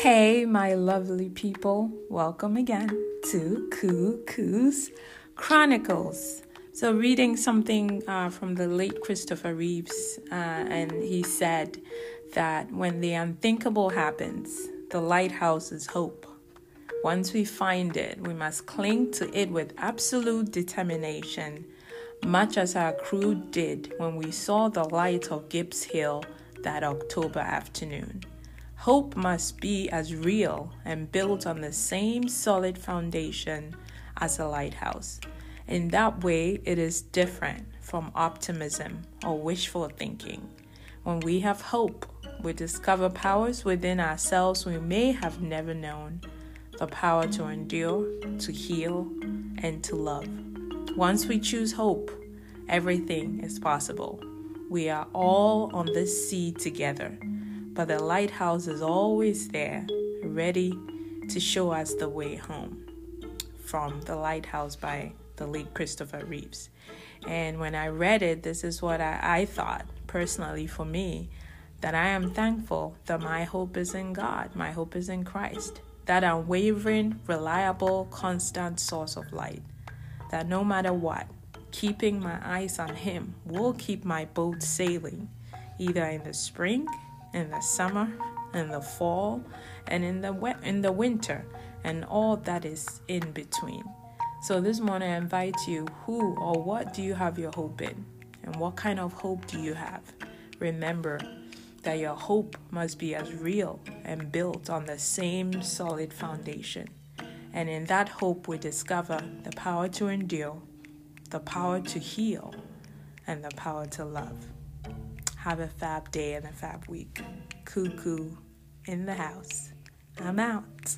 Hey, my lovely people, welcome again to Cuckoo's Chronicles. So, reading something uh, from the late Christopher Reeves, uh, and he said that when the unthinkable happens, the lighthouse is hope. Once we find it, we must cling to it with absolute determination, much as our crew did when we saw the light of Gibbs Hill that October afternoon. Hope must be as real and built on the same solid foundation as a lighthouse. In that way, it is different from optimism or wishful thinking. When we have hope, we discover powers within ourselves we may have never known the power to endure, to heal, and to love. Once we choose hope, everything is possible. We are all on this sea together but the lighthouse is always there, ready to show us the way home. From The Lighthouse by the late Christopher Reeves. And when I read it, this is what I, I thought personally for me that I am thankful that my hope is in God, my hope is in Christ, that unwavering, reliable, constant source of light. That no matter what, keeping my eyes on Him will keep my boat sailing, either in the spring in the summer, in the fall, and in the we- in the winter, and all that is in between. So this morning I invite you, who or what do you have your hope in? And what kind of hope do you have? Remember that your hope must be as real and built on the same solid foundation. And in that hope, we discover the power to endure, the power to heal, and the power to love. Have a fab day and a fab week. Cuckoo in the house. I'm out.